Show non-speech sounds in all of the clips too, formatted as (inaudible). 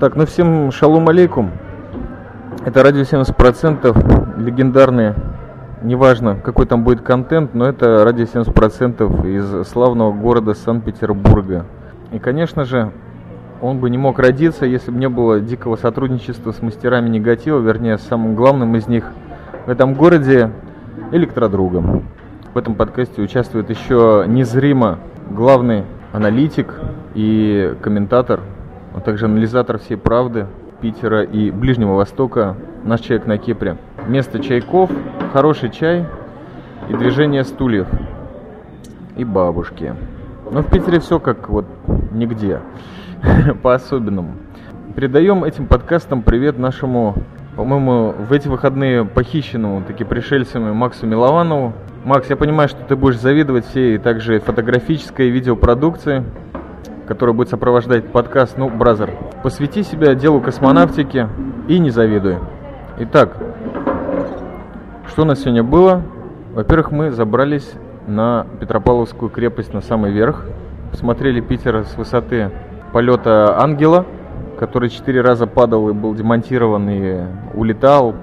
Так, ну всем шалом алейкум. Это радио 70%, легендарные, неважно какой там будет контент, но это радио 70% из славного города Санкт-Петербурга. И, конечно же, он бы не мог родиться, если бы не было дикого сотрудничества с мастерами негатива, вернее, самым главным из них в этом городе электродругом. В этом подкасте участвует еще незримо главный аналитик и комментатор а также анализатор всей правды Питера и Ближнего Востока, наш человек на Кипре. Место чайков, хороший чай и движение стульев. И бабушки. Но в Питере все как вот нигде, (laughs) по-особенному. Передаем этим подкастам привет нашему, по-моему, в эти выходные похищенному таки пришельцами Максу Милованову. Макс, я понимаю, что ты будешь завидовать всей также фотографической видеопродукции, который будет сопровождать подкаст «Ну, бразер». Посвяти себя делу космонавтики и не завидуй. Итак, что у нас сегодня было? Во-первых, мы забрались на Петропавловскую крепость на самый верх. Посмотрели Питер с высоты полета ангела, который четыре раза падал и был демонтирован и улетал,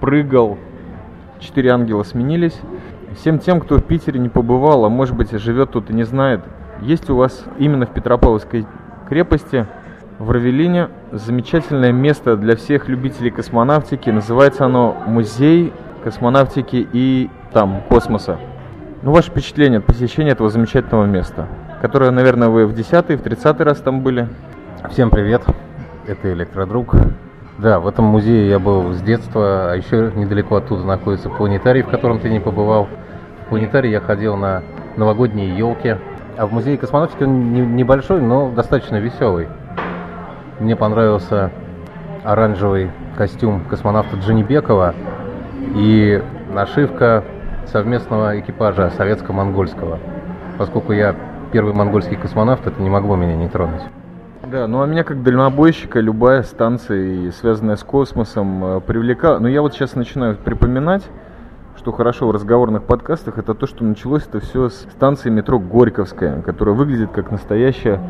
прыгал. Четыре ангела сменились. Всем тем, кто в Питере не побывал, а может быть живет тут и не знает, есть у вас именно в Петропавловской крепости в Равелине замечательное место для всех любителей космонавтики. Называется оно Музей космонавтики и там космоса. Ну, ваше впечатление от посещения этого замечательного места, которое, наверное, вы в 10 в 30 раз там были. Всем привет, это Электродруг. Да, в этом музее я был с детства, а еще недалеко оттуда находится планетарий, в котором ты не побывал. В планетарий я ходил на новогодние елки, а в музее космонавтики он небольшой, но достаточно веселый. Мне понравился оранжевый костюм космонавта Дженни Бекова и нашивка совместного экипажа советско-монгольского. Поскольку я первый монгольский космонавт, это не могло меня не тронуть. Да, ну а меня как дальнобойщика любая станция, связанная с космосом, э, привлекала. Но я вот сейчас начинаю припоминать, что хорошо в разговорных подкастах, это то, что началось это все с станции метро Горьковская, которая выглядит как настоящая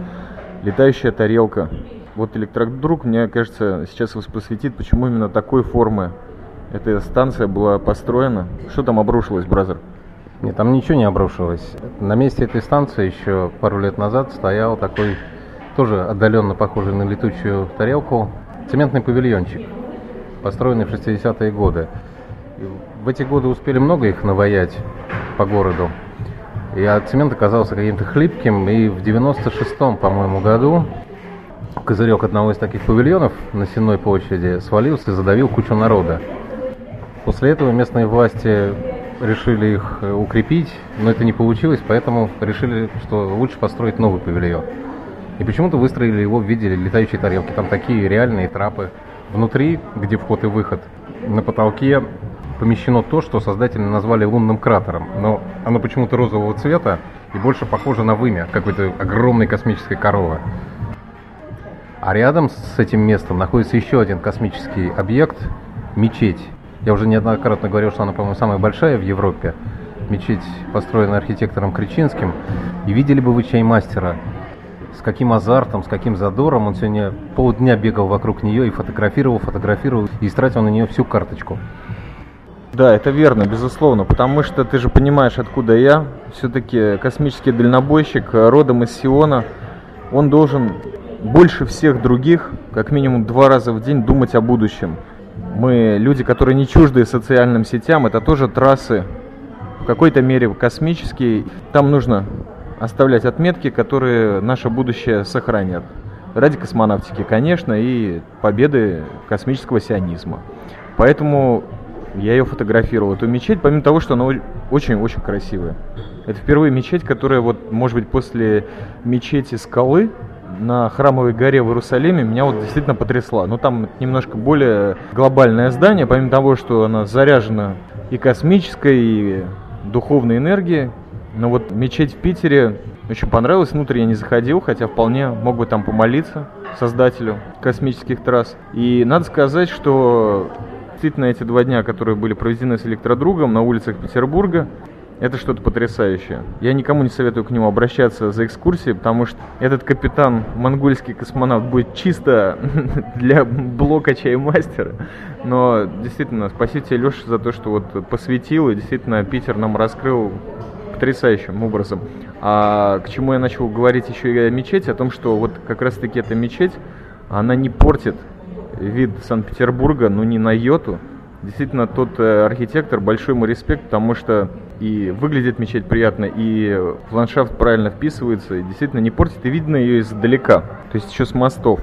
летающая тарелка. Вот электродруг, мне кажется, сейчас вас посвятит, почему именно такой формы эта станция была построена. Что там обрушилось, бразер? Нет, там ничего не обрушилось. На месте этой станции еще пару лет назад стоял такой, тоже отдаленно похожий на летучую тарелку, цементный павильончик, построенный в 60-е годы. В эти годы успели много их наваять по городу. И а цемент оказался каким-то хлипким. И в 96-м, по-моему, году козырек одного из таких павильонов на Сенной площади свалился и задавил кучу народа. После этого местные власти решили их э, укрепить, но это не получилось, поэтому решили, что лучше построить новый павильон. И почему-то выстроили его в виде летающей тарелки. Там такие реальные трапы. Внутри, где вход и выход, на потолке помещено то, что создатели назвали лунным кратером, но оно почему-то розового цвета и больше похоже на вымя какой-то огромной космической коровы. А рядом с этим местом находится еще один космический объект – мечеть. Я уже неоднократно говорил, что она, по-моему, самая большая в Европе. Мечеть построена архитектором Кричинским. И видели бы вы чаймастера, с каким азартом, с каким задором он сегодня полдня бегал вокруг нее и фотографировал, фотографировал, и истратил на нее всю карточку. Да, это верно, безусловно, потому что ты же понимаешь, откуда я. Все-таки космический дальнобойщик родом из Сиона, он должен больше всех других, как минимум два раза в день, думать о будущем. Мы люди, которые не чужды социальным сетям, это тоже трассы в какой-то мере космические. Там нужно оставлять отметки, которые наше будущее сохранят. Ради космонавтики, конечно, и победы космического сионизма. Поэтому я ее фотографировал, эту мечеть, помимо того, что она очень-очень красивая. Это впервые мечеть, которая вот, может быть, после мечети скалы на Храмовой горе в Иерусалиме меня вот действительно потрясла. Но ну, там немножко более глобальное здание, помимо того, что она заряжена и космической, и духовной энергией. Но вот мечеть в Питере очень понравилась. Внутрь я не заходил, хотя вполне мог бы там помолиться создателю космических трасс. И надо сказать, что действительно эти два дня, которые были проведены с электродругом на улицах Петербурга, это что-то потрясающее. Я никому не советую к нему обращаться за экскурсией, потому что этот капитан, монгольский космонавт, будет чисто (laughs) для блока чаймастера. Но действительно, спасибо тебе, Леша, за то, что вот посвятил, и действительно Питер нам раскрыл потрясающим образом. А к чему я начал говорить еще и о мечети, о том, что вот как раз-таки эта мечеть, она не портит вид Санкт-Петербурга, ну ни на йоту. Действительно, тот э, архитектор, большой ему респект, потому что и выглядит мечеть приятно, и ландшафт правильно вписывается, и действительно не портит, и видно ее издалека, то есть еще с мостов.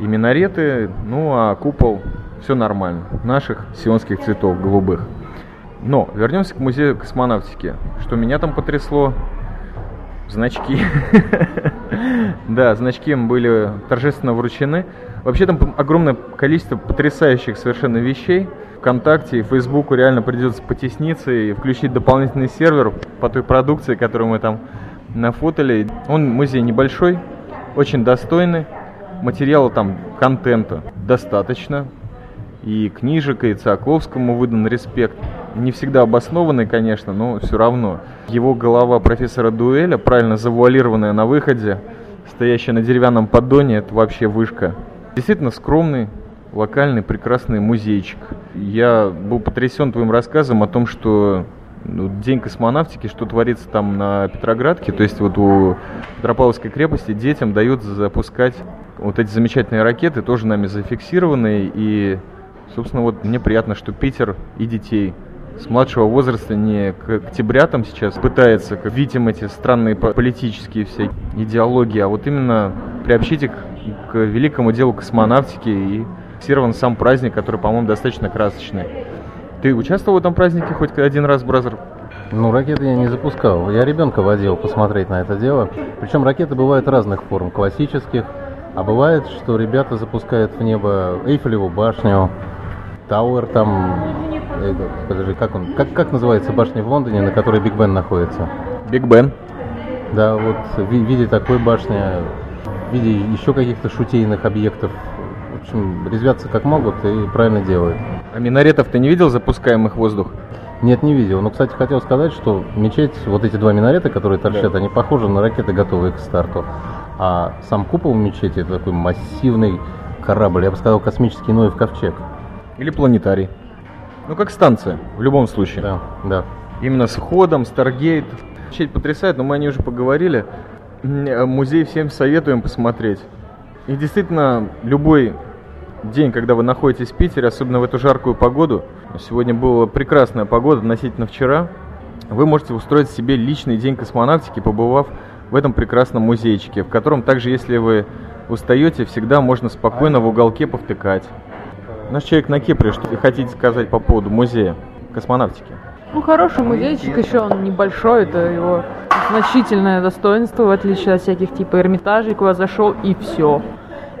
И минареты, ну а купол, все нормально, наших сионских цветов голубых. Но вернемся к музею космонавтики. Что меня там потрясло, значки. (laughs) Да, значки им были торжественно вручены. Вообще там огромное количество потрясающих совершенно вещей. ВКонтакте и Фейсбуку реально придется потесниться и включить дополнительный сервер по той продукции, которую мы там нафотали. Он музей небольшой, очень достойный. Материала там, контента достаточно. И книжек, и Циаковскому выдан респект. Не всегда обоснованный, конечно, но все равно. Его голова профессора Дуэля, правильно завуалированная на выходе, стоящая на деревянном поддоне, это вообще вышка. Действительно скромный, локальный прекрасный музейчик. Я был потрясен твоим рассказом о том, что ну, День космонавтики, что творится там на Петроградке, то есть вот у Петропавловской крепости детям дают запускать вот эти замечательные ракеты, тоже нами зафиксированные, и, собственно, вот мне приятно, что Питер и детей с младшего возраста не к октябрятам сейчас пытается как видим эти странные политические все идеологии, а вот именно приобщить их к великому делу космонавтики и фиксирован сам праздник, который, по-моему, достаточно красочный. Ты участвовал в этом празднике хоть один раз, brother? Ну, ракеты я не запускал. Я ребенка водил посмотреть на это дело. Причем ракеты бывают разных форм, классических. А бывает, что ребята запускают в небо Эйфелеву башню, Тауэр там... Э, подожди, как он? Как, как называется башня в Лондоне, на которой Биг Бен находится? Биг Бен. Да, вот в виде такой башни, в виде еще каких-то шутейных объектов в общем, резвятся как могут и правильно делают. А минаретов ты не видел запускаемых в воздух? Нет, не видел. Но, кстати, хотел сказать, что мечеть, вот эти два минарета, которые торчат, да. они похожи на ракеты, готовые к старту. А сам купол мечети это такой массивный корабль, я бы сказал, космический Ноев ковчег. Или планетарий. Ну, как станция, в любом случае. Да, да. Именно с ходом, Старгейт. Мечеть потрясает, но мы о ней уже поговорили. Музей всем советуем посмотреть. И действительно, любой день, когда вы находитесь в Питере, особенно в эту жаркую погоду, сегодня была прекрасная погода относительно вчера, вы можете устроить себе личный день космонавтики, побывав в этом прекрасном музейчике, в котором также, если вы устаете, всегда можно спокойно в уголке повтыкать. Наш человек на Кипре, что вы хотите сказать по поводу музея космонавтики? Ну, хороший музейчик, еще он небольшой, это его значительное достоинство, в отличие от всяких типа Эрмитажей, куда зашел и все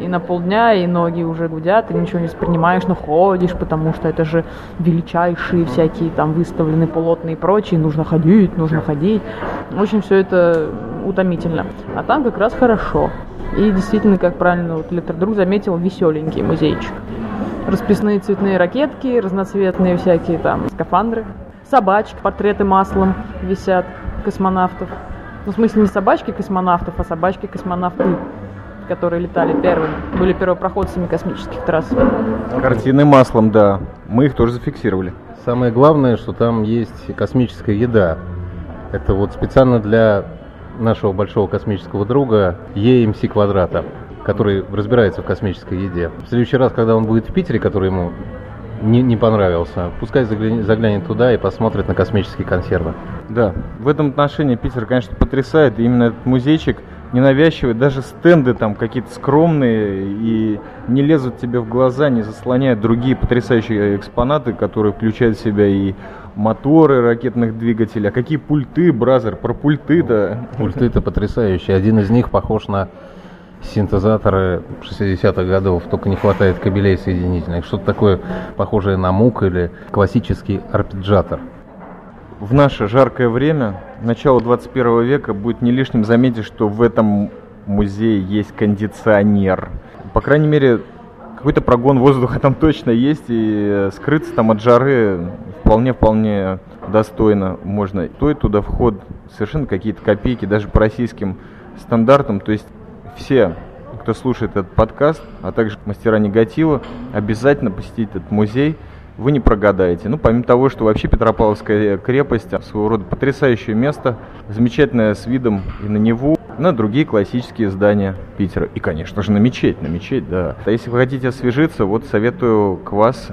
и на полдня, и ноги уже гудят, и ничего не воспринимаешь, но ходишь, потому что это же величайшие всякие там выставлены полотна и прочие, нужно ходить, нужно ходить. В общем, все это утомительно. А там как раз хорошо. И действительно, как правильно вот электродруг заметил, веселенький музейчик. Расписные цветные ракетки, разноцветные всякие там скафандры, собачки, портреты маслом висят космонавтов. Ну, в смысле, не собачки космонавтов, а собачки космонавты которые летали первыми, были первопроходцами космических трасс. Картины маслом, да. Мы их тоже зафиксировали. Самое главное, что там есть космическая еда. Это вот специально для нашего большого космического друга EMC квадрата, который разбирается в космической еде. В следующий раз, когда он будет в Питере, который ему не, не понравился, пускай заглянет, заглянет туда и посмотрит на космические консервы. Да, в этом отношении Питер, конечно, потрясает. И именно этот музейчик – ненавязчивые, даже стенды там какие-то скромные и не лезут тебе в глаза, не заслоняют другие потрясающие экспонаты, которые включают в себя и моторы ракетных двигателей. А какие пульты, Бразер, про пульты-то? Пульты-то потрясающие. Один из них похож на синтезаторы 60-х годов, только не хватает кабелей соединительных. Что-то такое похожее на мук или классический арпеджатор в наше жаркое время, начало 21 века, будет не лишним заметить, что в этом музее есть кондиционер. По крайней мере, какой-то прогон воздуха (laughs) там точно есть, и скрыться там от жары вполне-вполне достойно можно. Стоит туда вход совершенно какие-то копейки, даже по российским стандартам. То есть все, кто слушает этот подкаст, а также мастера негатива, обязательно посетить этот музей. Вы не прогадаете. Ну, помимо того, что вообще Петропавловская крепость своего рода потрясающее место, замечательное с видом и на Неву, на другие классические здания Питера. И, конечно же, на мечеть, на мечеть, да. А если вы хотите освежиться, вот советую квас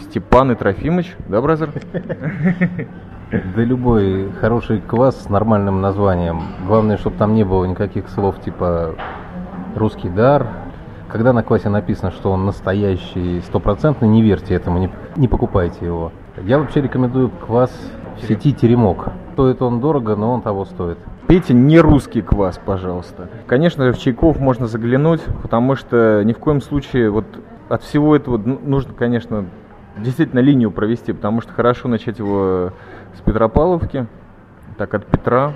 Степан и Трофимыч, да, бразер? (laughs) Да любой хороший квас с нормальным названием. Главное, чтобы там не было никаких слов типа русский дар. Когда на квасе написано, что он настоящий, стопроцентный, не верьте этому, не, не покупайте его. Я вообще рекомендую квас в сети Теремок. Стоит он дорого, но он того стоит. Пейте не русский квас, пожалуйста. Конечно в Чайков можно заглянуть, потому что ни в коем случае вот от всего этого нужно, конечно, действительно линию провести, потому что хорошо начать его с Петропавловки, так от Петра.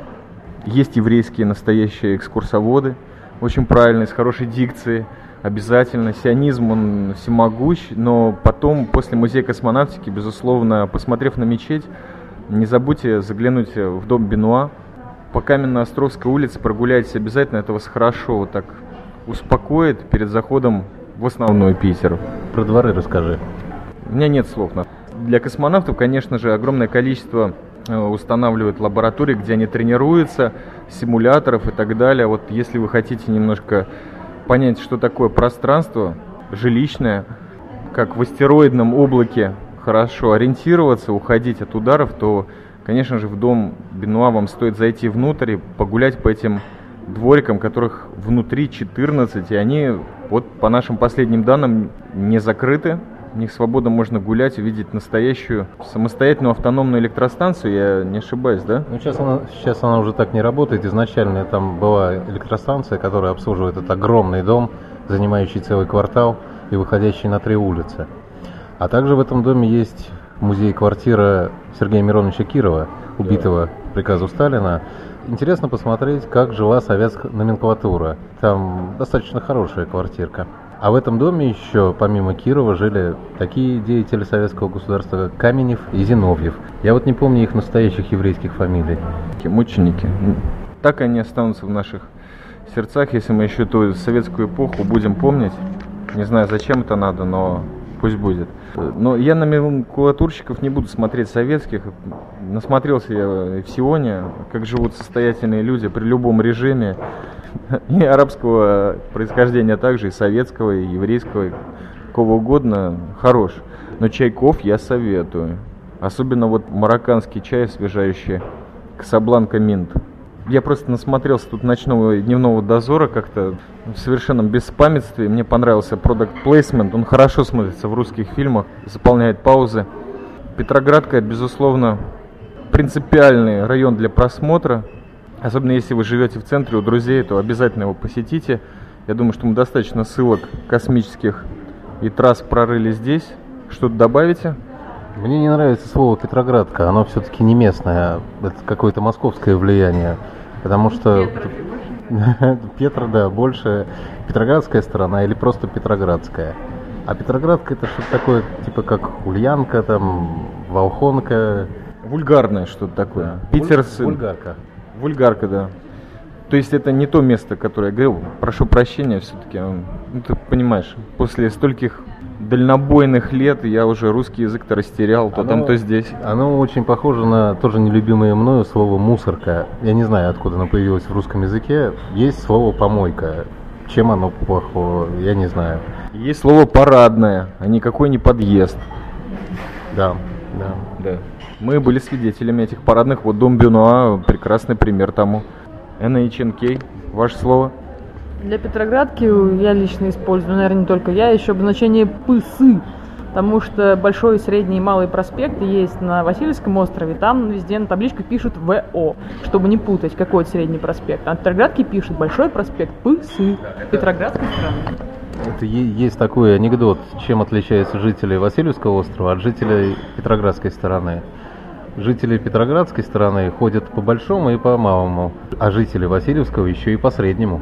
Есть еврейские настоящие экскурсоводы, очень правильные, с хорошей дикцией. Обязательно. Сионизм, он всемогущ, но потом, после музея космонавтики, безусловно, посмотрев на мечеть, не забудьте заглянуть в дом Бенуа. По Каменно-Островской улице прогуляйтесь обязательно, это вас хорошо вот так успокоит перед заходом в основной Питер. Про дворы расскажи. У меня нет слов. Для космонавтов, конечно же, огромное количество э, устанавливают лаборатории, где они тренируются, симуляторов и так далее. Вот если вы хотите немножко понять, что такое пространство жилищное, как в астероидном облаке хорошо ориентироваться, уходить от ударов, то, конечно же, в дом Бенуа вам стоит зайти внутрь и погулять по этим дворикам, которых внутри 14, и они, вот по нашим последним данным, не закрыты, в них свободно можно гулять, увидеть настоящую самостоятельную автономную электростанцию, я не ошибаюсь, да? Ну, сейчас она, сейчас она уже так не работает. Изначально там была электростанция, которая обслуживает этот огромный дом, занимающий целый квартал и выходящий на три улицы. А также в этом доме есть музей-квартира Сергея Мироновича Кирова, убитого по приказу Сталина. Интересно посмотреть, как жила советская номенклатура. Там достаточно хорошая квартирка. А в этом доме еще, помимо Кирова, жили такие деятели советского государства, как Каменев и Зиновьев. Я вот не помню их настоящих еврейских фамилий. Мученики. Так они останутся в наших сердцах, если мы еще ту советскую эпоху будем помнить. Не знаю, зачем это надо, но пусть будет. Но я на номенклатурщиков не буду смотреть советских. Насмотрелся я в Сионе, как живут состоятельные люди при любом режиме (laughs) и арабского происхождения также, и советского, и еврейского, и какого угодно, хорош. Но чайков я советую. Особенно вот марокканский чай, освежающий Касабланка Минт. Я просто насмотрелся тут ночного и дневного дозора как-то в совершенном беспамятстве. Мне понравился продукт плейсмент. Он хорошо смотрится в русских фильмах, заполняет паузы. Петроградка, безусловно, принципиальный район для просмотра. Особенно если вы живете в центре у друзей, то обязательно его посетите. Я думаю, что мы достаточно ссылок космических и трасс прорыли здесь. Что-то добавите? Мне не нравится слово Петроградка, оно все-таки не местное, это какое-то московское влияние. Потому что (laughs) Петр, да, больше Петроградская сторона или просто Петроградская. А Петроградка это что-то такое, типа как Ульянка, там, Волхонка. Вульгарное что-то такое. Да. Питер... Вульгарка. Вульгарка, да. То есть это не то место, которое я говорил. Прошу прощения все-таки. Ну, ты понимаешь, после стольких дальнобойных лет я уже русский язык-то растерял, то оно, там, то здесь. Оно очень похоже на тоже нелюбимое мною слово «мусорка». Я не знаю, откуда оно появилось в русском языке. Есть слово «помойка». Чем оно плохо, я не знаю. Есть слово «парадное», а никакой не подъезд. Да, да. Да. Мы были свидетелями этих парадных. Вот Дом Бюнуа прекрасный пример тому. NHNK, ваше слово. Для Петроградки я лично использую, наверное, не только я, еще обозначение «пысы», потому что Большой, Средний и Малый проспект есть на Васильевском острове, там везде на табличках пишут ВО, чтобы не путать, какой Средний проспект. А на Петроградке пишут Большой проспект Пысы, Петроградской страны. Это есть такой анекдот, чем отличаются жители Васильевского острова от жителей Петроградской стороны. Жители Петроградской стороны ходят по большому и по малому, а жители Васильевского еще и по среднему.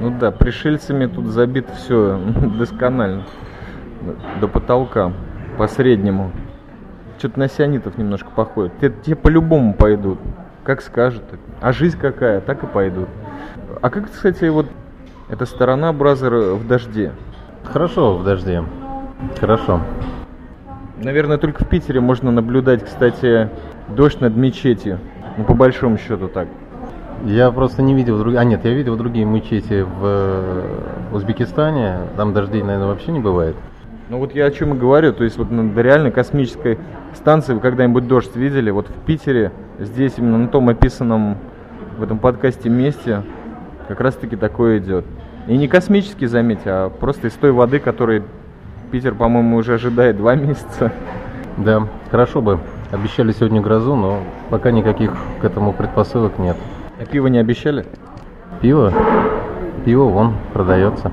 Ну да, пришельцами тут забит все (laughs) досконально. До потолка, по среднему. Что-то на сионитов немножко походит. Те, те по-любому пойдут. Как скажут. А жизнь какая, так и пойдут. А как, кстати, вот эта сторона Бразер в дожде? Хорошо в дожде. Хорошо. Наверное, только в Питере можно наблюдать, кстати, дождь над мечетью. Ну, по большому счету так. Я просто не видел другие... А нет, я видел другие мечети в э, Узбекистане. Там дождей, наверное, вообще не бывает. Ну вот я о чем и говорю. То есть вот на реально космической станции вы когда-нибудь дождь видели? Вот в Питере, здесь именно на том описанном в этом подкасте месте как раз-таки такое идет. И не космический, заметьте, а просто из той воды, которой Питер, по-моему, уже ожидает два месяца. Да, хорошо бы. Обещали сегодня грозу, но пока никаких к этому предпосылок нет. А пиво не обещали? Пиво? Пиво вон продается.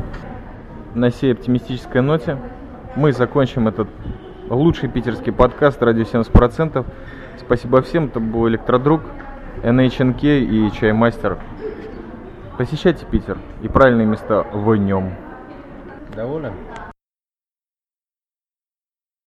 На сей оптимистической ноте мы закончим этот лучший питерский подкаст «Радио 70%». Спасибо всем, это был Электродруг, NHNK и Чаймастер. Посещайте Питер и правильные места в нем. Доволен?